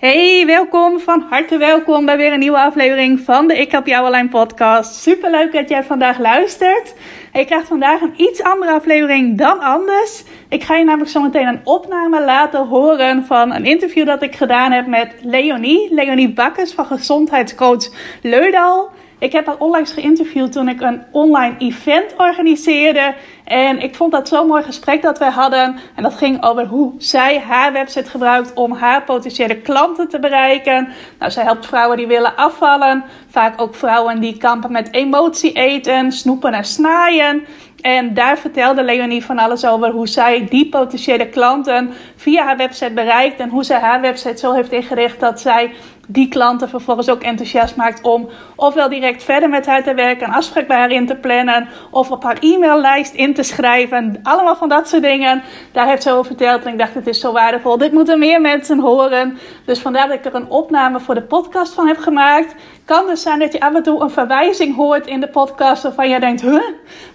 Hey, welkom, van harte welkom bij weer een nieuwe aflevering van de Ik Help Jou Online podcast. Super leuk dat jij vandaag luistert. Ik krijg vandaag een iets andere aflevering dan anders. Ik ga je namelijk zo meteen een opname laten horen van een interview dat ik gedaan heb met Leonie. Leonie Bakkes van gezondheidscoach Leudal. Ik heb haar onlangs geïnterviewd toen ik een online event organiseerde. En ik vond dat zo'n mooi gesprek dat wij hadden. En dat ging over hoe zij haar website gebruikt om haar potentiële klanten te bereiken. Nou, zij helpt vrouwen die willen afvallen. Vaak ook vrouwen die kampen met emotie eten, snoepen en snaaien. En daar vertelde Leonie van alles over hoe zij die potentiële klanten via haar website bereikt. En hoe zij haar website zo heeft ingericht dat zij die klanten vervolgens ook enthousiast maakt om ofwel direct verder met haar te werken, een afspraak bij haar in te plannen, of op haar e-maillijst in te schrijven. Allemaal van dat soort dingen. Daar heeft ze over verteld en ik dacht, het is zo waardevol. Dit moeten meer mensen horen. Dus vandaar dat ik er een opname voor de podcast van heb gemaakt. Kan dus zijn dat je af en toe een verwijzing hoort in de podcast waarvan je denkt, huh?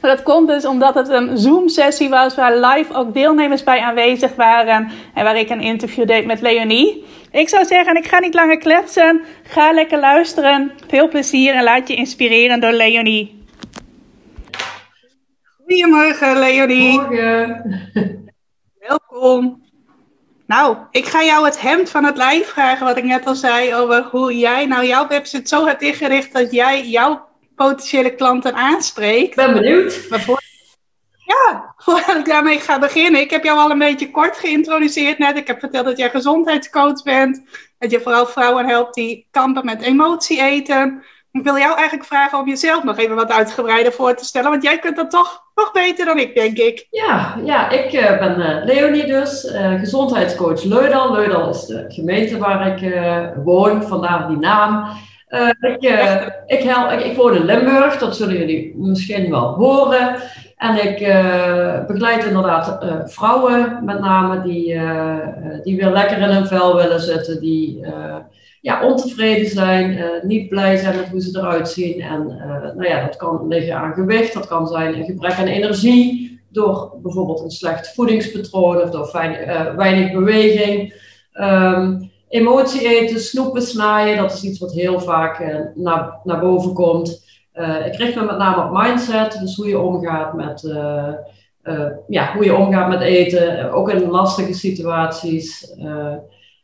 Maar dat komt dus omdat het een Zoom-sessie was waar live ook deelnemers bij aanwezig waren en waar ik een interview deed met Leonie. Ik zou zeggen, ik ga niet langer kletsen. Ga lekker luisteren. Veel plezier en laat je inspireren door Leonie. Goedemorgen, Leonie. Morgen. Welkom. Nou, ik ga jou het hemd van het lijf vragen, wat ik net al zei, over hoe jij nou jouw website zo hebt ingericht dat jij jouw potentiële klanten aanspreekt. Ik ben benieuwd. Maar voor... Ja, voordat ik daarmee ga beginnen. Ik heb jou al een beetje kort geïntroduceerd net. Ik heb verteld dat jij gezondheidscoach bent. Dat je vooral vrouwen helpt die kampen met emotie eten. Ik wil jou eigenlijk vragen om jezelf nog even wat uitgebreider voor te stellen. Want jij kunt dat toch nog beter dan ik, denk ik. Ja, ja ik uh, ben uh, Leonie dus, uh, gezondheidscoach Leudal. Leudal is de gemeente waar ik woon, vandaar die naam. ik, ik, help, ik, ik woon in Limburg, dat zullen jullie misschien wel horen. En ik uh, begeleid inderdaad uh, vrouwen, met name, die, uh, die weer lekker in hun vel willen zitten, die ja, ontevreden zijn, niet blij zijn met hoe ze eruit zien. En nou ja, dat kan liggen aan gewicht, dat kan zijn een gebrek aan energie, door bijvoorbeeld een slecht voedingspatroon of door weinig beweging. Um, emotie eten, snoepen, snaaien, dat is iets wat heel vaak naar, naar boven komt. Uh, ik richt me met name op mindset, dus hoe je omgaat met, uh, uh, ja, hoe je omgaat met eten, ook in lastige situaties.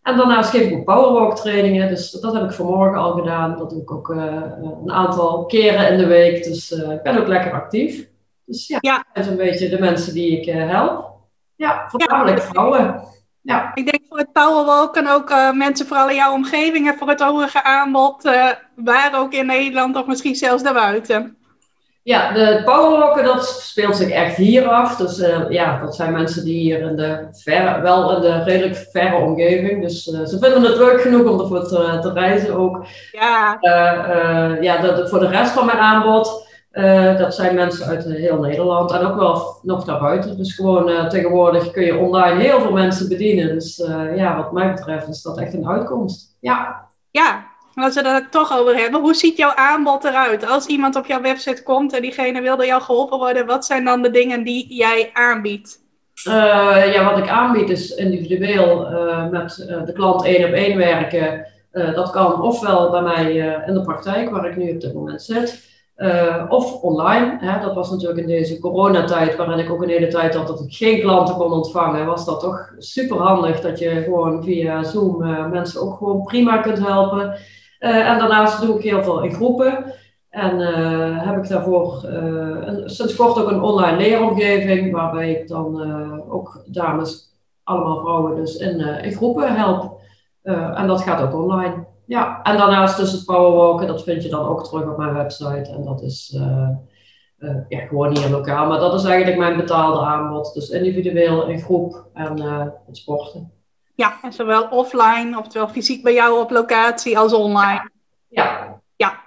en daarnaast geef ik ook powerwalk trainingen, dus dat heb ik vanmorgen al gedaan. Dat doe ik ook een aantal keren in de week, dus ik ben ook lekker actief. Dus ja, ja. dat zijn een beetje de mensen die ik help. Ja, voornamelijk vrouwen. Ja. Ik denk voor het powerwalken ook uh, mensen vooral in jouw omgeving en voor het overige aanbod, uh, waar ook in Nederland of misschien zelfs daarbuiten. Ja, de powerwalken dat speelt zich echt hier af. Dus uh, ja, dat zijn mensen die hier in de verre, wel in de redelijk verre omgeving. Dus ze vinden het leuk genoeg om ervoor te, te reizen ook. Ja. ja, dat, voor de rest van mijn aanbod uh, dat zijn mensen uit heel Nederland en ook wel nog daarbuiten. Dus gewoon uh, tegenwoordig kun je online heel veel mensen bedienen. Dus uh, ja, wat mij betreft is dat echt een uitkomst. Ja. Ja, als we het toch over hebben, hoe ziet jouw aanbod eruit? Als iemand op jouw website komt en diegene wil door jou geholpen worden, wat zijn dan de dingen die jij aanbiedt? ja, wat ik aanbied is individueel met de klant één op één werken. dat kan ofwel bij mij in de praktijk, waar ik nu op dit moment zit. Uh, of online. Hè, dat was natuurlijk in deze coronatijd, waarin ik ook een hele tijd had dat ik geen klanten kon ontvangen, was dat toch super handig dat je gewoon via Zoom uh, mensen ook gewoon prima kunt helpen. Uh, en daarnaast doe ik heel veel in groepen. En heb ik daarvoor sinds kort ook een online leeromgeving, waarbij ik dan ook dames, allemaal vrouwen dus, in, in groepen help. en dat gaat ook online. Ja, en daarnaast dus het powerwalken, dat vind je dan ook terug op mijn website. En dat is uh, uh, ja, gewoon hier lokaal. Maar dat is eigenlijk mijn betaalde aanbod. Dus individueel, in groep en uh, het sporten. Ja, en zowel offline, oftewel fysiek bij jou op locatie, als online. Ja. Ja,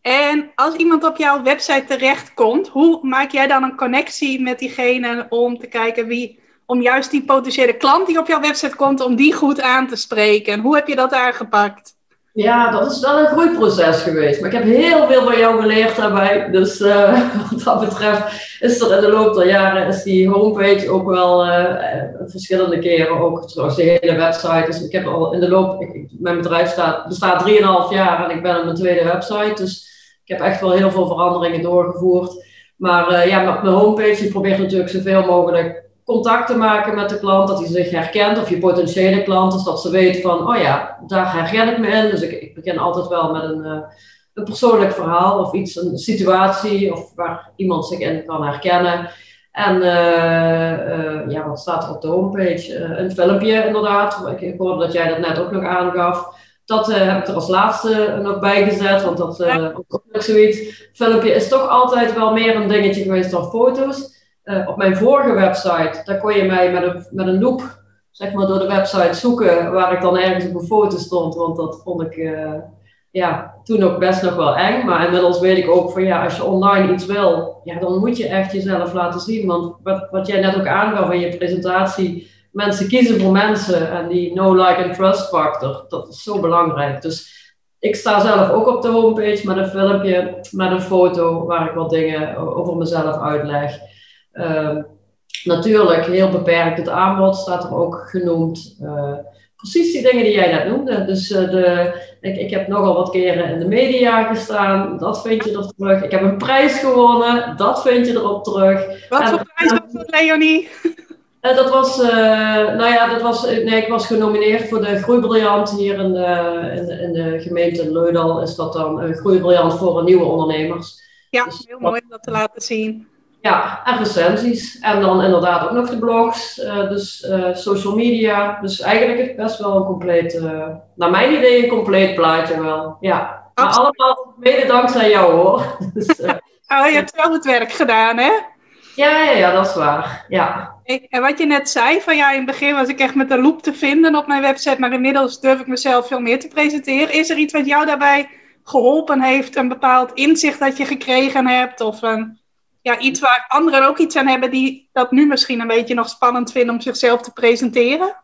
En als iemand op jouw website terechtkomt, hoe maak jij dan een connectie met diegene om te kijken wie, om juist die potentiële klant die op jouw website komt, om die goed aan te spreken? Hoe heb je dat aangepakt? Ja, dat is wel een groeiproces geweest. Maar ik heb heel veel van jou geleerd daarbij. Dus uh, wat dat betreft is er in de loop der jaren is die homepage ook wel uh, verschillende keren, ook trouwens de hele website. Dus ik heb al in de loop, ik, mijn bedrijf staat, bestaat 3,5 jaar en ik ben op mijn tweede website. Dus ik heb echt wel heel veel veranderingen doorgevoerd. Maar uh, ja, mijn homepage, je probeert natuurlijk zoveel mogelijk contact te maken met de klant, dat hij zich herkent, of je potentiële klant, dus dat ze weet van, oh ja, daar herken ik me in. Dus ik, ik begin altijd wel met een, uh, een persoonlijk verhaal of iets, een situatie, of waar iemand zich in kan herkennen. En uh, ja, wat staat er op de homepage? een filmpje inderdaad. Ik, ik hoorde dat jij dat net ook nog aangaf. Dat heb ik er als laatste nog bij gezet, want dat ook zoiets. Filmpje is toch altijd wel meer een dingetje geweest dan foto's. Uh, op mijn vorige website, daar kon je mij met een, met een loop zeg maar, door de website zoeken waar ik dan ergens op een foto stond. Want dat vond ik uh, ja, toen ook best nog wel eng. Maar inmiddels weet ik ook van ja, als je online iets wil, ja, dan moet je echt jezelf laten zien. Want wat, wat jij net ook aangaf in je presentatie, mensen kiezen voor mensen en die no like and trust factor, dat is zo belangrijk. Dus ik sta zelf ook op de homepage met een filmpje, met een foto waar ik wat dingen over mezelf uitleg. Uh, natuurlijk, heel beperkt het aanbod staat er ook genoemd. Uh, precies die dingen die jij net noemde. Dus uh, de, ik, ik heb nogal wat keren in de media gestaan. Dat vind je er terug. Ik heb een prijs gewonnen. Dat vind je erop terug. Wat voor prijs was dat, Leonie? Uh, dat was, uh, nou ja, dat was, nee, ik was genomineerd voor de Groeibriljant hier in de, in de, in de gemeente Leudal. Is dat dan een Groeibriljant voor nieuwe ondernemers. Ja, dus, heel mooi om dat te laten zien. Ja, en recensies. En dan inderdaad ook nog de blogs, uh, dus uh, social media. Dus eigenlijk het best wel een compleet, uh, naar mijn idee, een compleet plaatje wel. Ja, maar allemaal mede dankzij jou hoor. dus, oh, je hebt wel het werk gedaan hè? Ja, ja, ja, dat is waar. Ja. Ik, en wat je net zei, van ja, in het begin was ik echt met de loop te vinden op mijn website, maar inmiddels durf ik mezelf veel meer te presenteren. Is er iets wat jou daarbij geholpen heeft, een bepaald inzicht dat je gekregen hebt of een ja, iets waar anderen ook iets aan hebben die dat nu misschien een beetje nog spannend vinden om zichzelf te presenteren?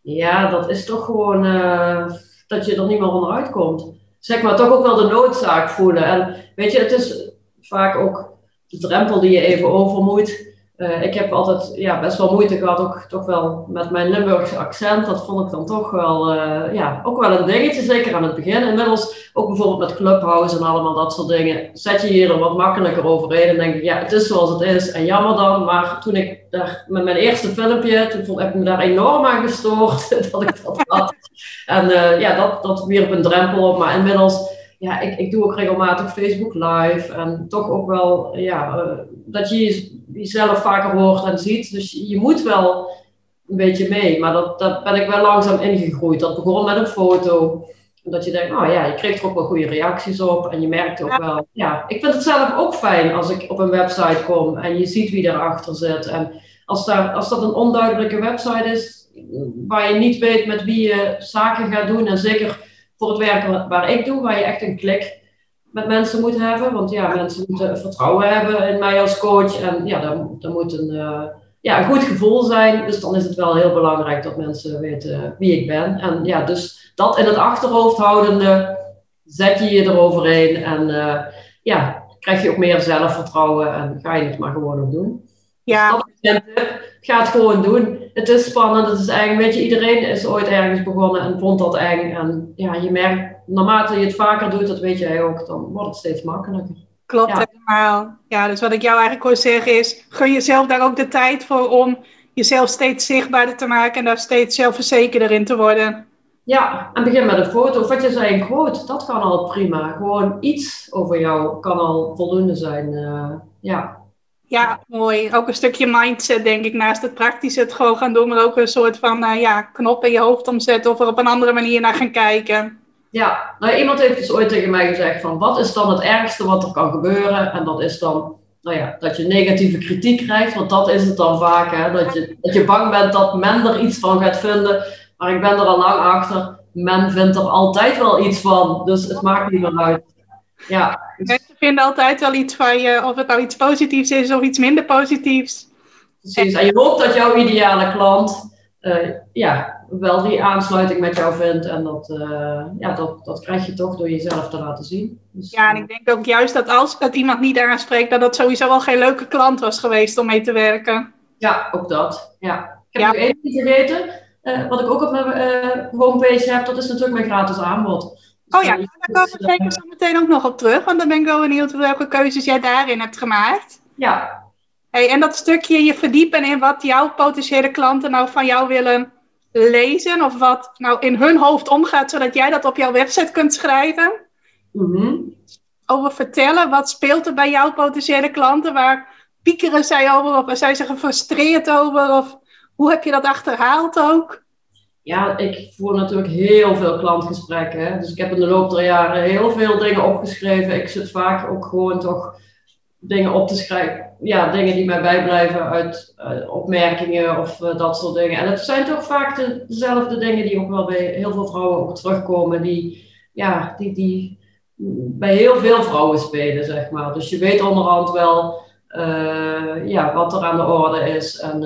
Ja, dat is toch gewoon uh, dat je er niet meer onderuit komt. Zeg maar, toch ook wel de noodzaak voelen. En weet je, het is vaak ook de drempel die je even over moet. Uh, ik heb altijd ja, best wel moeite gehad, ook toch wel met mijn Limburgse accent. Dat vond ik dan toch wel, uh, ja, ook wel een dingetje, zeker aan het begin. Inmiddels, ook bijvoorbeeld met Clubhouse en allemaal dat soort dingen, zet je hier er wat makkelijker overheen. En denk ik, ja, het is zoals het is. En jammer dan, maar toen ik daar met mijn eerste filmpje, toen vond, heb ik me daar enorm aan gestoord dat ik dat had. En uh, ja, dat, dat wierp een drempel op. Maar inmiddels ja, ik, ik doe ook regelmatig Facebook Live. En toch ook wel, ja, uh, dat je jezelf vaker hoort en ziet. Dus je, moet wel een beetje mee. Maar dat, dat ben ik wel langzaam ingegroeid. Dat begon met een foto. Dat je denkt, oh ja, je kreeg er ook wel goede reacties op. En je merkt ook wel, ja, ik vind het zelf ook fijn als ik op een website kom en je ziet wie erachter zit. En als, daar, als dat een onduidelijke website is, waar je niet weet met wie je zaken gaat doen. En zeker voor het werk waar ik doe, waar je echt een klik met mensen moet hebben. Want ja, mensen moeten vertrouwen hebben in mij als coach. En ja, er, moet een, uh, ja, een goed gevoel zijn. Dus dan is het wel heel belangrijk dat mensen weten wie ik ben. En ja, dus dat in het achterhoofd houdende, zet je je eroverheen. En uh, ja, krijg je ook meer zelfvertrouwen en ga je het maar gewoon ook doen. Ja. Dus ga het gewoon doen. Het is spannend, het is eng. Weet je, iedereen is ooit ergens begonnen en vond dat eng. En ja, je merkt, naarmate je het vaker doet, dat weet jij ook, dan wordt het steeds makkelijker. Klopt ja. helemaal. Ja, dus wat ik jou eigenlijk wil zeggen is, gun jezelf daar ook de tijd voor om jezelf steeds zichtbaarder te maken en daar steeds zelfverzekerder in te worden. Ja, en begin met een foto. Of wat je zei, een quote, dat kan al prima. Gewoon iets over jou kan al voldoende zijn. Uh, ja. Ja, mooi. Ook een stukje mindset, denk ik, naast het praktische het gewoon gaan doen, maar ook een soort van uh, ja, knop in je hoofd omzetten of er op een andere manier naar gaan kijken. Ja, nou, iemand heeft dus ooit tegen mij gezegd van wat is dan het ergste wat er kan gebeuren? En dat is dan, nou ja, dat je negatieve kritiek krijgt, want dat is het dan vaak, hè? Dat, je, dat je bang bent dat men er iets van gaat vinden. Maar ik ben er al lang achter, men vindt er altijd wel iets van, dus het maakt niet meer uit. Ja. Mensen vinden altijd wel iets van je, of het nou iets positiefs is of iets minder positiefs. Precies. En je hoopt dat jouw ideale klant uh, ja, wel die aansluiting met jou vindt. En dat, uh, ja, dat, dat krijg je toch door jezelf te laten zien. Dus, ja, en ik denk ook juist dat als dat iemand niet aanspreekt, dat dat sowieso wel geen leuke klant was geweest om mee te werken. Ja, ook dat. Ja. Ik heb ja. nog één vergeten. Uh, wat ik ook op mijn homepage heb, dat is natuurlijk mijn gratis aanbod. Dus oh ja, daar komen we zeker zo meteen ook nog op terug. Want dan ben ik wel benieuwd welke keuzes jij daarin hebt gemaakt. Ja, Hey, en dat stukje je verdiepen in wat jouw potentiële klanten nou van jou willen lezen, of wat nou in hun hoofd omgaat, zodat jij dat op jouw website kunt schrijven. Mm Over vertellen, wat speelt er bij jouw potentiële klanten? Waar piekeren zij over, of zijn ze gefrustreerd over, of hoe heb je dat achterhaald ook? Ja, ik voer natuurlijk heel veel klantgesprekken. Dus ik heb in de loop der jaren heel veel dingen opgeschreven. Ik zit vaak ook gewoon toch dingen op te schrijven. Ja, dingen die mij bijblijven uit opmerkingen of uh, dat soort dingen. En het zijn toch vaak de, dezelfde dingen die ook wel bij heel veel vrouwen ook terugkomen. Die, ja, die, die bij heel veel vrouwen spelen, zeg maar. Dus je weet onderhand wel uh, ja, wat er aan de orde is en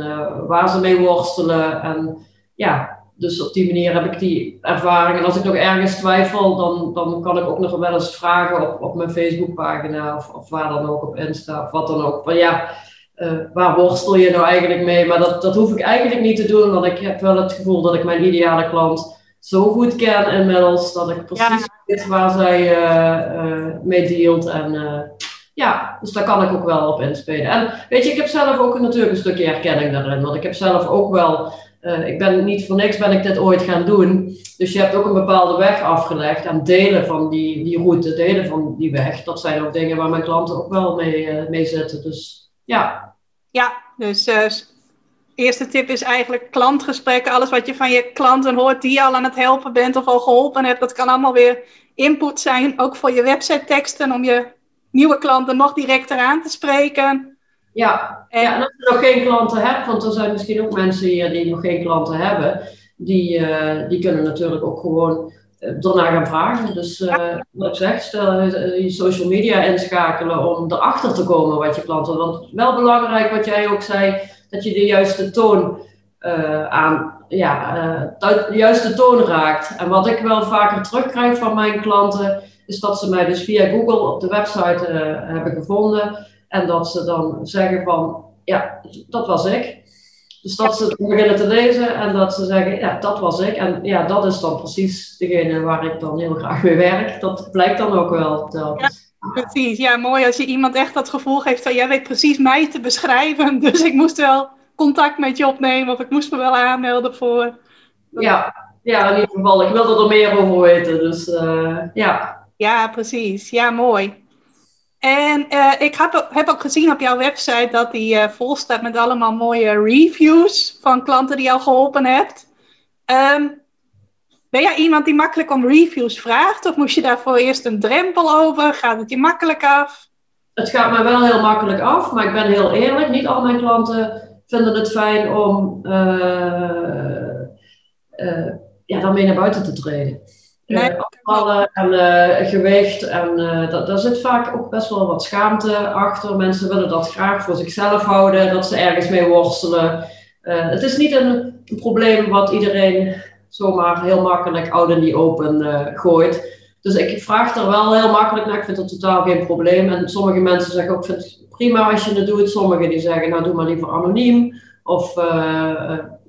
waar ze mee worstelen. En ja, dus op die manier heb ik die ervaring. En als ik nog ergens twijfel, dan, dan kan ik ook nog wel eens vragen op, op mijn Facebookpagina of, of waar dan ook op Insta of wat dan ook. Van ja, uh, waar worstel je nou eigenlijk mee? Maar dat, dat hoef ik eigenlijk niet te doen, want ik heb wel het gevoel dat ik mijn ideale klant zo goed ken inmiddels, dat ik precies weet waar zij uh, uh, mee dealt. En ja, dus daar kan ik ook wel op inspelen. En weet je, ik heb zelf ook natuurlijk een stukje herkenning daarin, want ik heb zelf ook wel uh, ik ben niet voor niks ben ik dit ooit gaan doen. Dus je hebt ook een bepaalde weg afgelegd en delen van die, die route, delen van die weg. Dat zijn ook dingen waar mijn klanten ook wel mee, uh, mee zitten. Dus ja. Ja, dus uh, eerste tip is eigenlijk klantgesprekken. Alles wat je van je klanten hoort die je al aan het helpen bent of al geholpen hebt. Dat kan allemaal weer input zijn, ook voor je website teksten. Om je nieuwe klanten nog directer aan te spreken. Ja, en, ja, en als je nog geen klanten hebt, want er zijn misschien ook mensen hier die nog geen klanten hebben, die, uh, die kunnen natuurlijk ook gewoon uh, ernaar gaan vragen. Dus uh, wat ik zeg, stel je social media inschakelen om erachter te komen wat je klanten. Want wel belangrijk wat jij ook zei, dat je de juiste toon aan, ja, de juiste toon raakt. En wat ik wel vaker terugkrijg van mijn klanten, is dat ze mij dus via Google op de website hebben gevonden. En dat ze dan zeggen van, ja, dat was ik. Dus dat ze beginnen te lezen en dat ze zeggen, ja, dat was ik. En ja, dat is dan precies degene waar ik dan heel graag mee werk. Dat blijkt dan ook wel. Ja, precies. Ja, mooi als je iemand echt dat gevoel geeft van, jij weet precies mij te beschrijven. Dus ik moest wel contact met je opnemen of ik moest me wel aanmelden voor. Ja, ja in ieder geval. Ik wilde er meer over weten. Dus uh, ja. Ja, precies. Ja, mooi. En uh, ik heb, heb, ook gezien op jouw website dat die uh, vol staat met allemaal mooie reviews van klanten die jou geholpen hebt. Um, ben jij iemand die makkelijk om reviews vraagt? Of moest je daarvoor eerst een drempel over? Gaat het je makkelijk af? Het gaat me wel heel makkelijk af, maar ik ben heel eerlijk. Niet al mijn klanten vinden het fijn om uh, ja, daarmee naar buiten te treden. Nee. afvallen en uh, gewicht. En uh, dat, daar zit vaak ook best wel wat schaamte achter. Mensen willen dat graag voor zichzelf houden, dat ze ergens mee worstelen. Uh, het is niet een, probleem wat iedereen zomaar heel makkelijk out in die open gooit. Dus ik vraag er wel heel makkelijk naar. Ik vind dat totaal geen probleem. En sommige mensen zeggen ook, ik vind het prima als je het doet. Sommigen die zeggen, nou doe maar liever anoniem. Of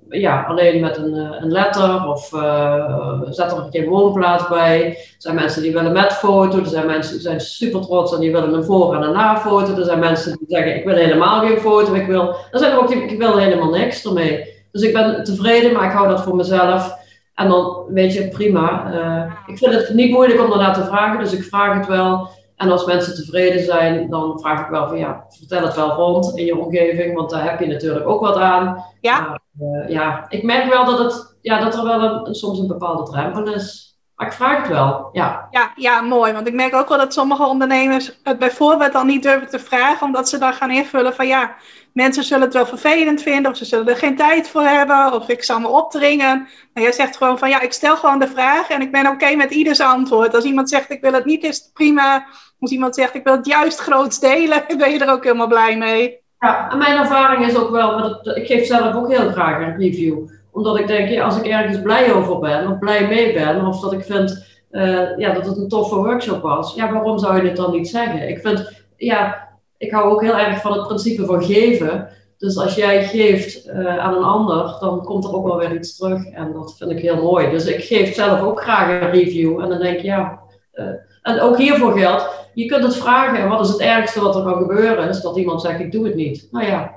ja, alleen met een, eh, een letter of uh, zet er geen woonplaats bij. Er zijn mensen die willen met foto, er zijn mensen die zijn super trots en die willen een voor- en een na-foto. Er zijn mensen die zeggen, ik wil helemaal geen foto, ik wil... Er zijn er ook die, ik wil helemaal niks ermee. Dus ik ben tevreden, maar ik hou dat voor mezelf. En dan weet je, prima. Uh, ik vind het niet moeilijk om daarna te vragen, dus ik vraag het wel. En als mensen tevreden zijn, dan vraag ik wel van ja, vertel het wel rond in je omgeving, want daar heb je natuurlijk ook wat aan. Ja. Uh, ja, ik merk wel dat, het, ja, dat er wel een, soms een bepaalde drempel is. Maar ik vraag het wel, ja. ja. Ja, mooi. Want ik merk ook wel dat sommige ondernemers het bijvoorbeeld dan niet durven te vragen, omdat ze dan gaan invullen van ja, mensen zullen het wel vervelend vinden, of ze zullen er geen tijd voor hebben, of ik zal me opdringen. En jij zegt gewoon van ja, ik stel gewoon de vraag en ik ben oké met ieders antwoord. Als iemand zegt ik wil het niet, is het prima. Als iemand zegt ik wil het juist groots delen, ben je er ook helemaal blij mee. Ja, en mijn ervaring is ook wel, ik geef zelf ook heel graag een review. Omdat ik denk, ja, als ik ergens blij over ben, of blij mee ben, of dat ik vind uh, ja, dat het een toffe workshop was, ja, waarom zou je het dan niet zeggen? Ik vind, ja, ik hou ook heel erg van het principe van geven. Dus als jij geeft uh, aan een ander, dan komt er ook wel weer iets terug. En dat vind ik heel mooi. Dus ik geef zelf ook graag een review. En dan denk ik, ja. Uh, en ook hiervoor geldt, je kunt het vragen. En wat is het ergste wat er kan gebeuren? Is dat iemand zegt, ik doe het niet. Nou ja,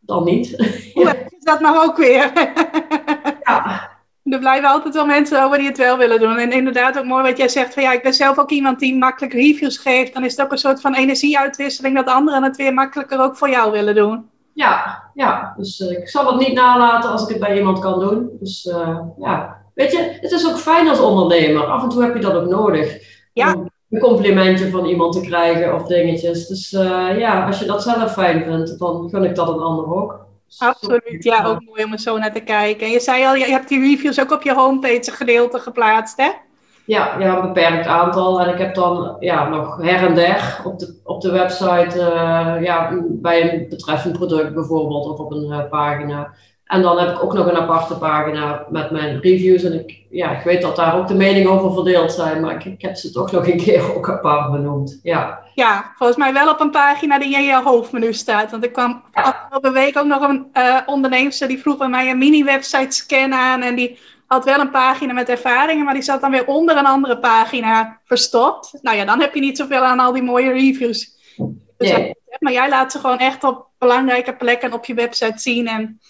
dan niet. ja. Is dat nou ook weer? ja. Er blijven altijd wel mensen over die het wel willen doen. En inderdaad ook mooi wat jij zegt van ja, ik ben zelf ook iemand die makkelijk reviews geeft. Dan is het ook een soort van energieuitwisseling dat anderen het weer makkelijker ook voor jou willen doen. Ja, ja. dus uh, ik zal het niet nalaten als ik het bij iemand kan doen. Dus uh, ja, weet je, het is ook fijn als ondernemer. Af en toe heb je dat ook nodig. Ja. Om een complimentje van iemand te krijgen of dingetjes. Dus uh, ja, als je dat zelf fijn vindt, dan gun ik dat een ander ook. Absoluut, ja, ook mooi om er zo naar te kijken. En je zei al, je hebt die reviews ook op je homepage gedeelte geplaatst, hè? Ja, ja, een beperkt aantal. En ik heb dan ja, nog her en der op de, op de website, uh, ja, bij een betreffend product bijvoorbeeld, of op een uh, pagina. En dan heb ik ook nog een aparte pagina met mijn reviews. En ik, ja, ik weet dat daar ook de meningen over verdeeld zijn, maar ik, ik heb ze toch nog een keer ook apart benoemd. Ja. ja, volgens mij wel op een pagina die in je hoofdmenu staat. Want ik kwam ja. afgelopen week ook nog een uh, onderneemster die vroeg bij mij een mini-website scan aan. En die had wel een pagina met ervaringen, maar die zat dan weer onder een andere pagina verstopt. Nou ja, dan heb je niet zoveel aan al die mooie reviews. Dus Nee. Maar jij laat ze gewoon echt op belangrijke plekken op je website zien. En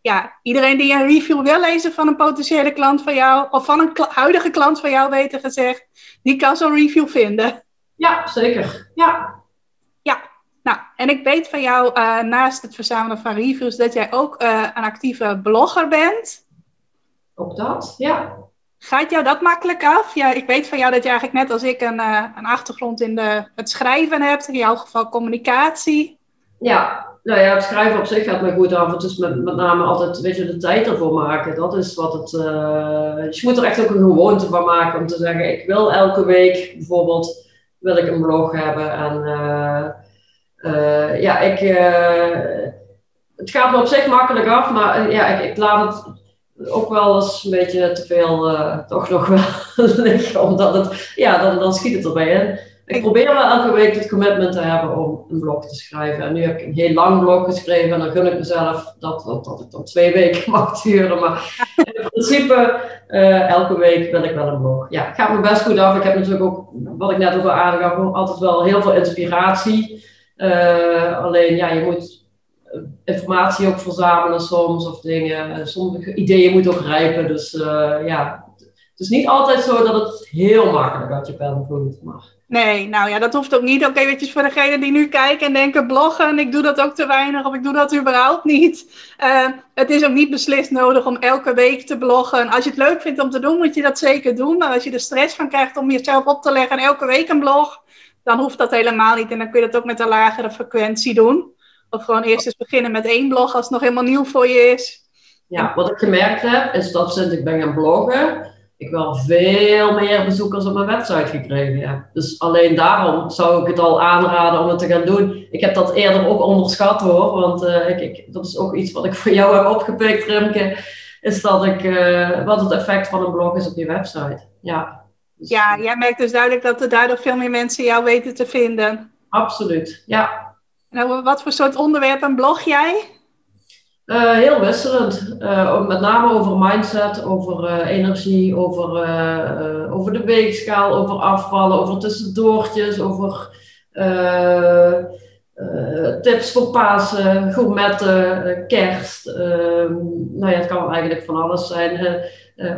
ja, iedereen die een review wil lezen van een potentiële klant van jou, of van een huidige klant van jou, beter gezegd, die kan zo'n review vinden. Ja, zeker. Ja. Ja, nou, en ik weet van jou, uh, naast het verzamelen van reviews, dat jij ook uh, een actieve blogger bent. Ook dat, ja. Gaat jou dat makkelijk af? Ja, ik weet van jou dat je eigenlijk net als ik een, uh, een achtergrond in de, het schrijven hebt, in jouw geval communicatie. Ja, nou ja, het schrijven op zich gaat me goed af. Het is met, met name altijd, weet je, de tijd ervoor maken. Dat is wat het. Uh, je moet er echt ook een gewoonte van maken om te zeggen: ik wil elke week bijvoorbeeld wil ik een blog hebben. En uh, uh, ja, ik. het gaat me op zich makkelijk af, maar ja, ik, ik laat het ook wel eens een beetje te veel toch nog wel liggen. Omdat het, ja, dan, dan schiet het erbij in. Ik probeer wel elke week het commitment te hebben om een blog te schrijven. En nu heb ik een heel lang blog geschreven en dan gun ik mezelf dat, dat, dat ik dan twee weken mag duren. Maar in principe, uh, elke week wil ik wel een blog. Ja, het gaat me best goed af. Ik heb natuurlijk ook, wat ik net over aangaf, altijd wel heel veel inspiratie. Uh, alleen, ja, je moet informatie ook verzamelen soms of dingen. Sommige ideeën moeten ook rijpen. Dus ja, het is niet altijd zo dat het heel makkelijk uit je pen vloeit. Maar... Nee, nou ja, dat hoeft ook niet. Oké, okay, weet je, voor degenen die nu kijken en denken bloggen, ik doe dat ook te weinig of ik doe dat überhaupt niet. Uh, het is ook niet beslist nodig om elke week te bloggen. Als je het leuk vindt om te doen, moet je dat zeker doen. Maar als je er stress van krijgt om jezelf op te leggen en elke week een blog, dan hoeft dat helemaal niet. En dan kun je dat ook met een lagere frequentie doen. Of gewoon eerst eens beginnen met één blog als het nog helemaal nieuw voor je is. Ja, wat ik gemerkt heb, is dat sinds ik ben gaan bloggen, ik wel veel meer bezoekers op mijn website gekregen heb. Dus alleen daarom zou ik het al aanraden om het te gaan doen. Ik heb dat eerder ook onderschat hoor, want uh, ik, ik, dat is ook iets wat ik voor jou heb opgepikt, Remke. Is dat ik, uh, wat het effect van een blog is op je website. Ja, dus, ja jij merkt dus duidelijk dat er daardoor veel meer mensen jou weten te vinden. Absoluut, ja. Nou, wat voor soort onderwerpen blog jij? Uh, heel wisselend. Uh, met name over mindset, over uh, energie, over, over de weegschaal, over afvallen, over tussendoortjes, over tips voor Pasen, gourmetten, kerst. Ehm, nou ja, het kan eigenlijk van alles zijn.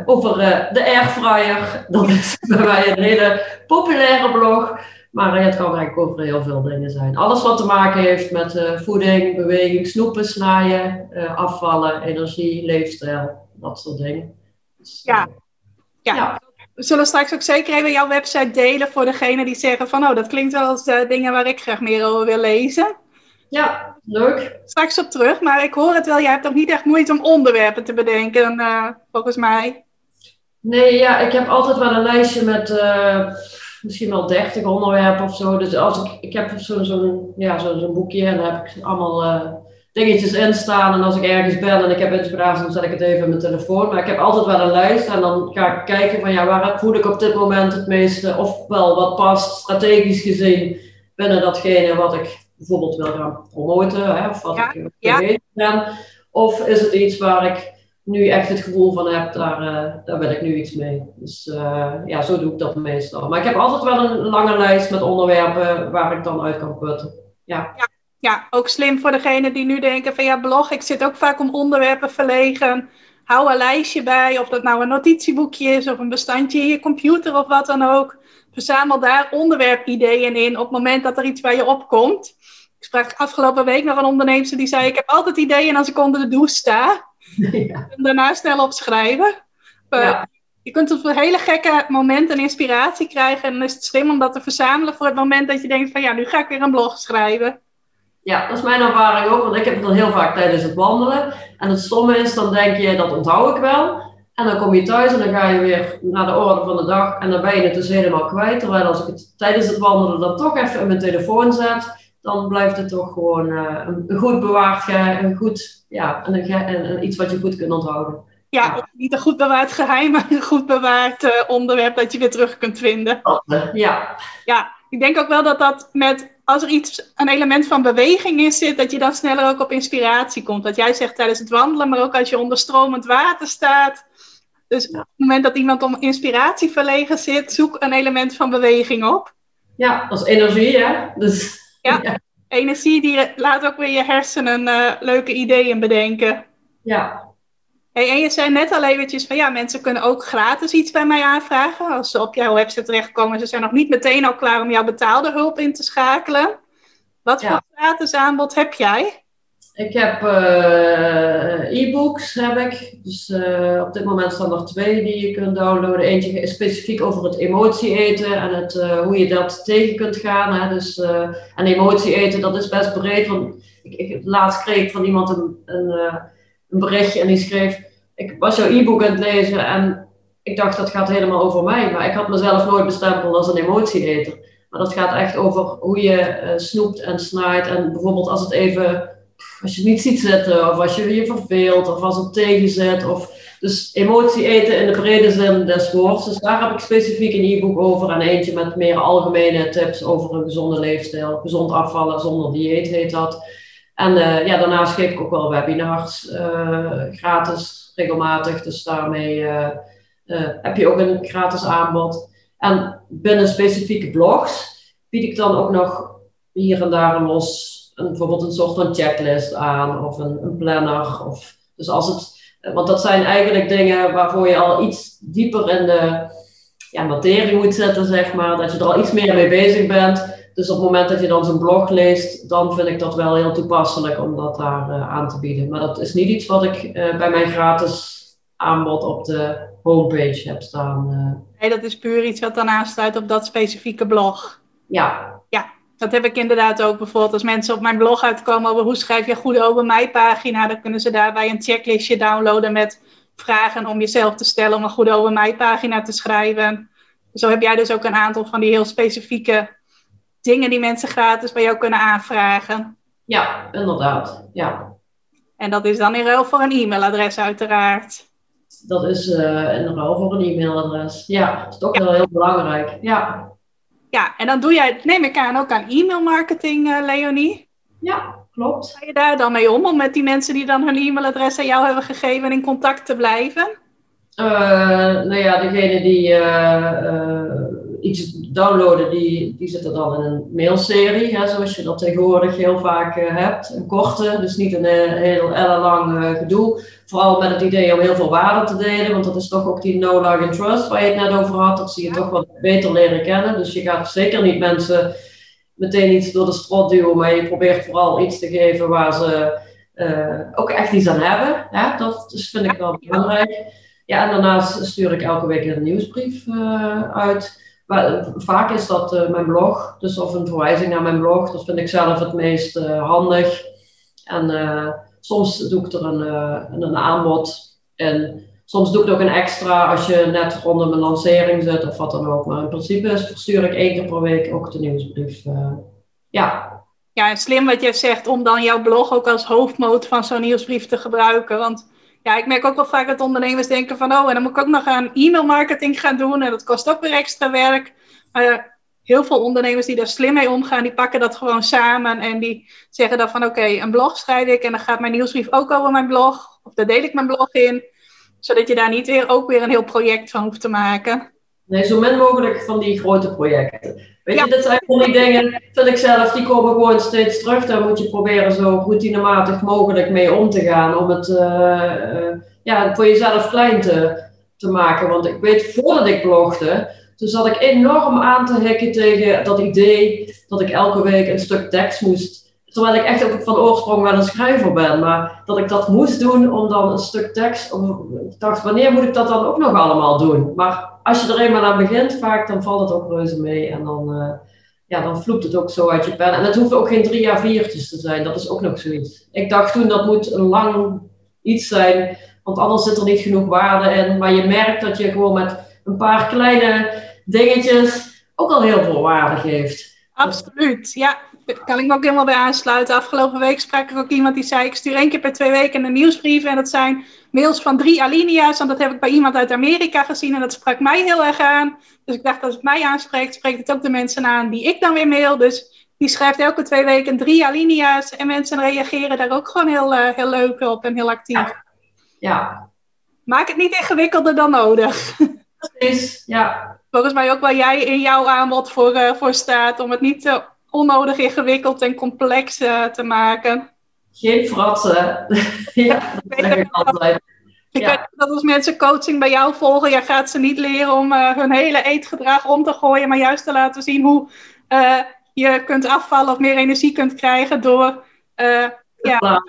over de airfryer, dat is bij mij een hele populaire blog. Maar het kan eigenlijk over heel veel dingen zijn. Alles wat te maken heeft met uh, voeding, beweging, snoepen, snijden, uh, afvallen, energie, leefstijl, dat soort dingen. Dus, ja. ja. ja. we zullen straks ook zeker even jouw website delen voor degene die zeggen van, oh, dat klinkt wel als uh, dingen waar ik graag meer over wil lezen. Ja, leuk. Straks op terug, maar ik hoor het wel, jij hebt ook niet echt moeite om onderwerpen te bedenken, uh, volgens mij. Nee, ja, ik heb altijd wel een lijstje met uh, misschien wel 30 onderwerpen of zo. Dus als ik, ik heb zo'n zo ja, zo, zo boekje en daar heb ik allemaal dingetjes in staan. En als ik ergens ben en ik heb inspiratie, dan zet ik het even in mijn telefoon. Maar ik heb altijd wel een lijst en dan ga ik kijken van ja, waar voel ik op dit moment het meeste, of wel wat past strategisch gezien binnen datgene wat ik bijvoorbeeld wil gaan promoten, hè, of wat ja, ik ja. ben. Of is het iets waar ik nu echt het gevoel van heb, daar, uh, daar wil ik nu iets mee. Dus uh, ja, zo doe ik dat meestal. Maar ik heb altijd wel een lange lijst met onderwerpen waar ik dan uit kan putten. Ja. ja ja, ook slim voor degene die nu denken van ja, blog, ik zit ook vaak om onderwerpen verlegen. Hou een lijstje bij, of dat nou een notitieboekje is of een bestandje in je computer of wat dan ook. Verzamel daar onderwerpideeën in op het moment dat er iets bij je opkomt. Ik sprak afgelopen week nog een ondernemer die zei: Ik heb altijd ideeën als ik onder de douche sta. Ja. En daarna snel opschrijven. Ja. Je kunt op hele gekke moment een inspiratie krijgen. En dan is het slim om dat te verzamelen voor het moment dat je denkt: van ja, nu ga ik weer een blog schrijven. Ja, dat is mijn ervaring ook, want ik heb het dan heel vaak tijdens het wandelen. En het stomme is, dan denk je, dat onthoud ik wel. En dan kom je thuis en dan ga je weer naar de orde van de dag en dan ben je het dus helemaal kwijt. Terwijl als ik het tijdens het wandelen dan toch even in mijn telefoon zet, dan blijft het toch gewoon uh, een, goed bewaard, een goed, ja, een, een, iets wat je goed kunt onthouden. Ja, niet een goed bewaard geheim, maar een goed bewaard uh, onderwerp dat je weer terug kunt vinden. Ja. Ja, ik denk ook wel dat dat met als er iets, een element van beweging in zit, dat je dan sneller ook op inspiratie komt. Wat jij zegt tijdens het wandelen, maar ook als je onder stromend water staat. Dus op het moment dat iemand om inspiratie verlegen zit, zoek een element van beweging op. Ja, als energie, hè? Dus, ja, energie die laat ook weer je hersenen uh, leuke ideeën bedenken. Ja, Hey, en je zei net al eventjes van ja, mensen kunnen ook gratis iets bij mij aanvragen. Als ze op jouw website terechtkomen, ze zijn nog niet meteen al klaar om jouw betaalde hulp in te schakelen. Wat voor gratis aanbod heb jij? Ik heb uh, e-books, heb ik. Dus uh, op dit moment staan er twee die je kunt downloaden. Eentje specifiek over het emotie eten en het, uh, hoe je dat tegen kunt gaan. Hè. Dus, en emotie eten, dat is best breed. Want ik, ik, laatst kreeg ik van iemand een, een een berichtje en die schreef: Ik was jouw e-book aan het lezen en ik dacht dat gaat helemaal over mij. Maar ik had mezelf nooit bestempeld als een emotieeter. Maar dat gaat echt over hoe je snoept en snijdt. En bijvoorbeeld als het even, als je niet ziet zitten, of als je je verveelt, of als het tegenzet. Of, dus emotie eten in de brede zin des woords. Dus daar heb ik specifiek een e-book over. En eentje met meer algemene tips over een gezonde leefstijl. Gezond afvallen zonder dieet heet dat. En uh, ja, daarnaast geef ik ook wel webinars uh, gratis, regelmatig. Dus daarmee uh, heb je ook een gratis aanbod. En binnen specifieke blogs bied ik dan ook nog hier en daar los een, bijvoorbeeld een soort van checklist aan of een, een planner. Of, dus als het, want dat zijn eigenlijk dingen waarvoor je al iets dieper in de ja, materie moet zetten, zeg maar. Dat je er al iets meer mee bezig bent. Dus op het moment dat je dan zo'n blog leest, dan vind ik dat wel heel toepasselijk om dat daar uh, aan te bieden. Maar dat is niet iets wat ik uh, bij mijn gratis aanbod op de homepage heb staan. Uh. Nee, dat is puur iets wat dan aansluit op dat specifieke blog. Ja. Dat heb ik inderdaad ook bijvoorbeeld als mensen op mijn blog uitkomen over hoe schrijf je goed over mij pagina, dan kunnen ze daarbij een checklistje downloaden met vragen om jezelf te stellen om een goed over mij pagina te schrijven. Zo heb jij dus ook een aantal van die heel specifieke dingen die mensen gratis bij jou kunnen aanvragen. Ja, inderdaad. Ja. En dat is dan in ruil voor een e-mailadres uiteraard. Dat is uh, in ruil voor een e-mailadres. Ja, dat is toch wel heel belangrijk. Ja. Ja, en dan doe jij, neem ik aan, ook aan e-mailmarketing, uh, Leonie. Ja, klopt. Ga je daar dan mee om, om met die mensen die dan hun e-mailadres aan jou hebben gegeven in contact te blijven? Uh, nou ja, degene die iets downloaden, die, die zitten dan in een mailserie, hè, zoals je dat tegenwoordig heel vaak uh, hebt. Een korte, dus niet een uh, heel ellenlang uh, gedoe. Vooral met het idee om heel veel waarde te delen, want dat is toch ook die no, like and trust waar je het net over had. Dat zie je toch wat beter leren kennen. Dus je gaat zeker niet mensen meteen iets door de strot duwen, maar je probeert vooral iets te geven waar ze ook echt iets aan hebben. Hè? Dat vind ik wel belangrijk Ja, en daarnaast stuur ik elke week een nieuwsbrief uit. Vaak is dat mijn blog, dus of een verwijzing naar mijn blog. Dat vind ik zelf het meest handig. En soms doe ik er een, een aanbod in. Soms doe ik nog een extra als je net rondom een lancering zit of wat dan ook. Maar in principe verstuur ik één keer per week ook de nieuwsbrief. Ja. Ja, slim wat je zegt om dan jouw blog ook als hoofdmoot van zo'n nieuwsbrief te gebruiken. Want ja, ik merk ook wel vaak dat ondernemers denken van oh, en dan moet ik ook nog aan e-mail marketing gaan doen en dat kost ook weer extra werk. Maar heel veel ondernemers die daar slim mee omgaan, die pakken dat gewoon samen en die zeggen dan van oké, een blog schrijf ik en dan gaat mijn nieuwsbrief ook over mijn blog. Of daar deel ik mijn blog in zodat je daar niet weer ook weer een heel project van hoeft te maken. Nee, zo min mogelijk van die grote projecten. Weet je, dat zijn van die dingen, vind ik zelf, die komen gewoon steeds terug. Daar moet je proberen zo routinematig mogelijk mee om te gaan. Om het uh, ja, voor jezelf klein te, te maken. Want ik weet, voordat ik blogde, toen zat ik enorm aan te hikken tegen dat idee dat ik elke week een stuk tekst moest Terwijl ik echt ook van oorsprong wel een schrijver ben. Maar dat ik dat moest doen om dan een stuk tekst. Om, ik dacht, wanneer moet ik dat dan ook nog allemaal doen? Maar als je er eenmaal aan begint, vaak, dan valt het ook reuze mee. En dan, uh, ja, dan vloept het ook zo uit je pen. En het hoeft ook geen drie jaar viertjes te zijn. Dat is ook nog zoiets. Ik dacht toen, dat moet een lang iets zijn. Want anders zit er niet genoeg waarde in. Maar je merkt dat je gewoon met een paar kleine dingetjes ook al heel veel waarde geeft. Absoluut, ja kan ik me ook helemaal bij aansluiten. Afgelopen week sprak ik ook iemand die zei: Ik stuur één keer per twee weken een nieuwsbrief. En dat zijn mails van drie alinea's. En dat heb ik bij iemand uit Amerika gezien. En dat sprak mij heel erg aan. Dus ik dacht: Als het mij aanspreekt, spreekt het ook de mensen aan die ik dan weer mail. Dus die schrijft elke twee weken drie alinea's. En mensen reageren daar ook gewoon heel, uh, heel leuk op en heel actief. Ja. Maak het niet ingewikkelder dan nodig. Precies, ja. Volgens mij ook waar jij in jouw aanbod voor, uh, voor staat. Om het niet te onnodig ingewikkeld en complex uh, te maken. Geen fratsen. ja, dat zeg ik altijd. Ik dat als mensen coaching bij jou volgen, jij gaat ze niet leren om uh, hun hele eetgedrag om te gooien, maar juist te laten zien hoe uh, je kunt afvallen of meer energie kunt krijgen door ja,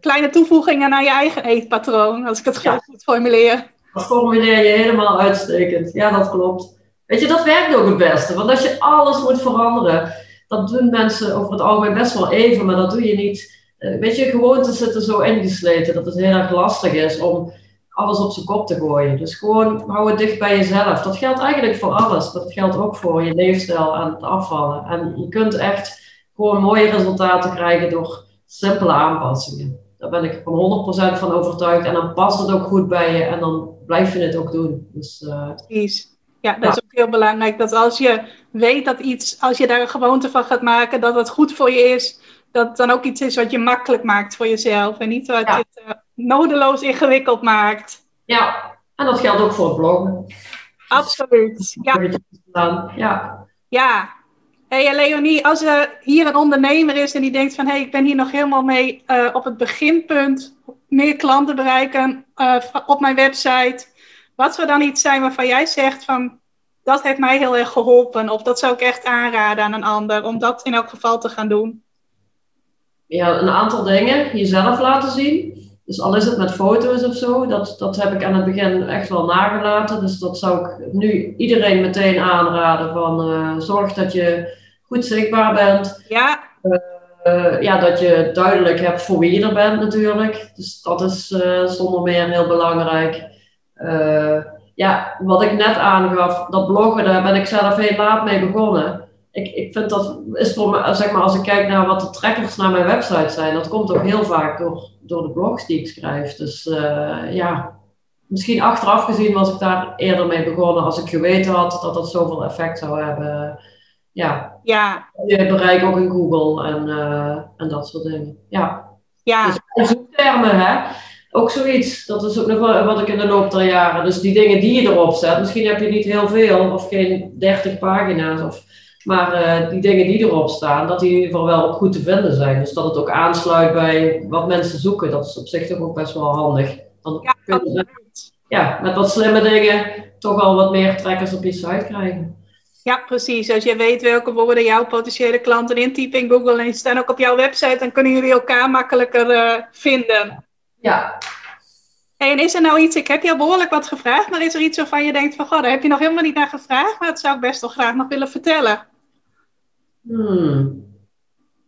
kleine toevoegingen naar je eigen eetpatroon, als ik het ja. goed formuleer. Dat formuleer je helemaal uitstekend. Ja, dat klopt. Weet je, dat werkt ook het beste. Want als je alles moet veranderen, dat doen mensen over het algemeen best wel even, maar dat doe je niet. Uh, weet je, gewoontes zitten zo ingesleten dat het heel erg lastig is om alles op zijn kop te gooien. Dus gewoon hou het dicht bij jezelf. Dat geldt eigenlijk voor alles. Dat geldt ook voor je leefstijl en het afvallen. En je kunt echt gewoon mooie resultaten krijgen door simpele aanpassingen. Daar ben ik van 100% van overtuigd. En dan past het ook goed bij je en dan blijf je het ook doen. Dus, uh, Precies. Ja, dat is ook heel belangrijk. Dat als je weet dat iets, als je daar een gewoonte van gaat maken, dat het goed voor je is, dat het dan ook iets is wat je makkelijk maakt voor jezelf. En niet wat je het uh, nodeloos ingewikkeld maakt. Ja, en dat geldt ook voor bloggen. Absoluut. Ja. Ja. ja. Hey Leonie, als er hier een ondernemer is en die denkt van hé, hey, ik ben hier nog helemaal mee uh, op het beginpunt, meer klanten bereiken uh, op mijn website. Wat zou dan iets zijn waarvan jij zegt van dat heeft mij heel erg geholpen. Of dat zou ik echt aanraden aan een ander om dat in elk geval te gaan doen. Ja, een aantal dingen. Jezelf laten zien. Dus al is het met foto's of zo, dat, dat heb ik aan het begin echt wel nagelaten. Dus dat zou ik nu iedereen meteen aanraden van uh, zorg dat je goed zichtbaar bent. Ja. Uh, ja, dat je duidelijk hebt voor wie je er bent natuurlijk. Dus dat is uh, zonder meer heel belangrijk. Ja, wat ik net aangaf, dat bloggen, daar ben ik zelf heel laat mee begonnen. Ik, ik vind dat, is voor me, zeg maar, als ik kijk naar wat de trekkers naar mijn website zijn, dat komt ook heel vaak door, door de blogs die ik schrijf. Dus uh, ja, misschien achteraf gezien was ik daar eerder mee begonnen als ik geweten had dat dat zoveel effect zou hebben. Ja, ja. je bereik ook in Google en, uh, en dat soort dingen. Ja. Ja. Dus zoektermen, hè ook zoiets. Dat is ook nog wel wat ik in de loop der jaren. Dus die dingen die je erop zet, misschien heb je niet heel veel of geen 30 pagina's. Of, maar uh, die dingen die erop staan, dat die in ieder geval wel ook goed te vinden zijn. Dus dat het ook aansluit bij wat mensen zoeken. Dat is op zich toch ook best wel handig. Dan ja, kun je ja, met wat slimme dingen toch al wat meer trekkers op je site krijgen. Ja, precies. Als je weet welke woorden jouw potentiële klanten intypen in Google en staan ook op jouw website, dan kunnen jullie elkaar makkelijker uh, vinden. Ja. en is er nou iets, ik heb jou behoorlijk wat gevraagd, maar is er iets waarvan je denkt van, goh, daar heb je nog helemaal niet naar gevraagd, maar dat zou ik best wel graag nog willen vertellen? Hmm.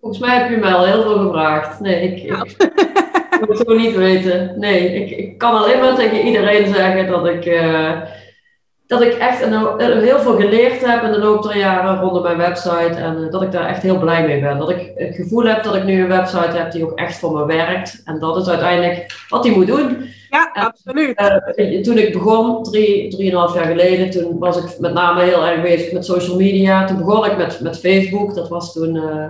Volgens mij heb je mij al heel veel gevraagd. Nee, ik, ik, ik wil het zo niet weten. Nee, ik, ik kan alleen maar tegen iedereen zeggen dat ik, uh, dat ik echt heel veel geleerd heb in de loop der jaren rondom mijn website. En uh, dat ik daar echt heel blij mee ben. Dat ik het gevoel heb dat ik nu een website heb die ook echt voor me werkt. En dat is uiteindelijk wat die moet doen. Ja, absoluut. Uh, toen ik begon, drie, drieënhalf jaar geleden, toen was ik met name heel erg bezig met social media. Toen begon ik met, met Facebook. Dat was toen uh,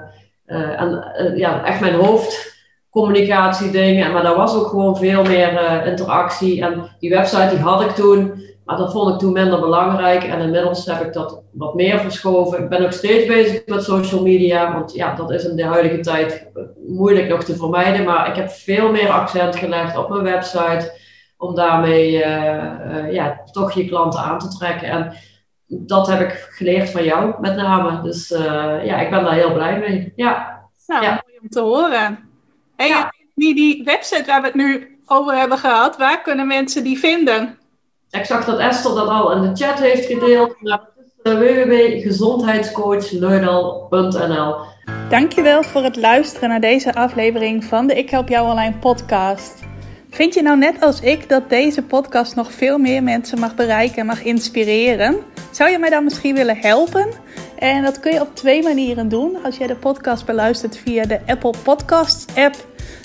en, ja, echt mijn hoofdcommunicatiedingen. Maar daar was ook gewoon veel meer interactie. En die website die had ik toen. Maar dat vond ik toen minder belangrijk. En inmiddels heb ik dat wat meer verschoven. Ik ben ook steeds bezig met social media. Want ja, dat is in de huidige tijd moeilijk nog te vermijden. Maar ik heb veel meer accent gelegd op mijn website. Om daarmee uh, uh, ja, toch je klanten aan te trekken. En dat heb ik geleerd van jou met name. Dus uh, ja, ik ben daar heel blij mee. Ja. Nou, ja. mooi om te horen. En ja. die, die website waar we het nu over hebben gehad, waar kunnen mensen die vinden? Ik zag dat Esther dat al in de chat heeft gedeeld. Nou, www.gezondheidscoachleudal.nl Dankjewel voor het luisteren naar deze aflevering van de Ik Help Jou Online podcast. Vind je nou net als ik dat deze podcast nog veel meer mensen mag bereiken en mag inspireren? Zou je mij dan misschien willen helpen? En dat kun je op twee manieren doen. Als jij de podcast beluistert via de Apple Podcasts app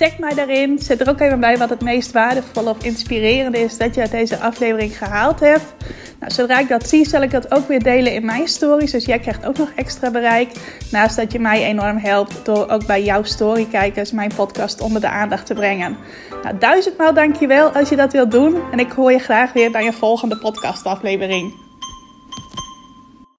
Tag mij daarin. Zet er ook even bij wat het meest waardevol of inspirerend is dat je uit deze aflevering gehaald hebt. Nou, zodra ik dat zie, zal ik dat ook weer delen in mijn stories. Dus jij krijgt ook nog extra bereik. Naast dat je mij enorm helpt door ook bij jouw storykijkers mijn podcast onder de aandacht te brengen. Nou, duizendmaal dankjewel als je dat wilt doen. En ik hoor je graag weer bij je volgende podcastaflevering.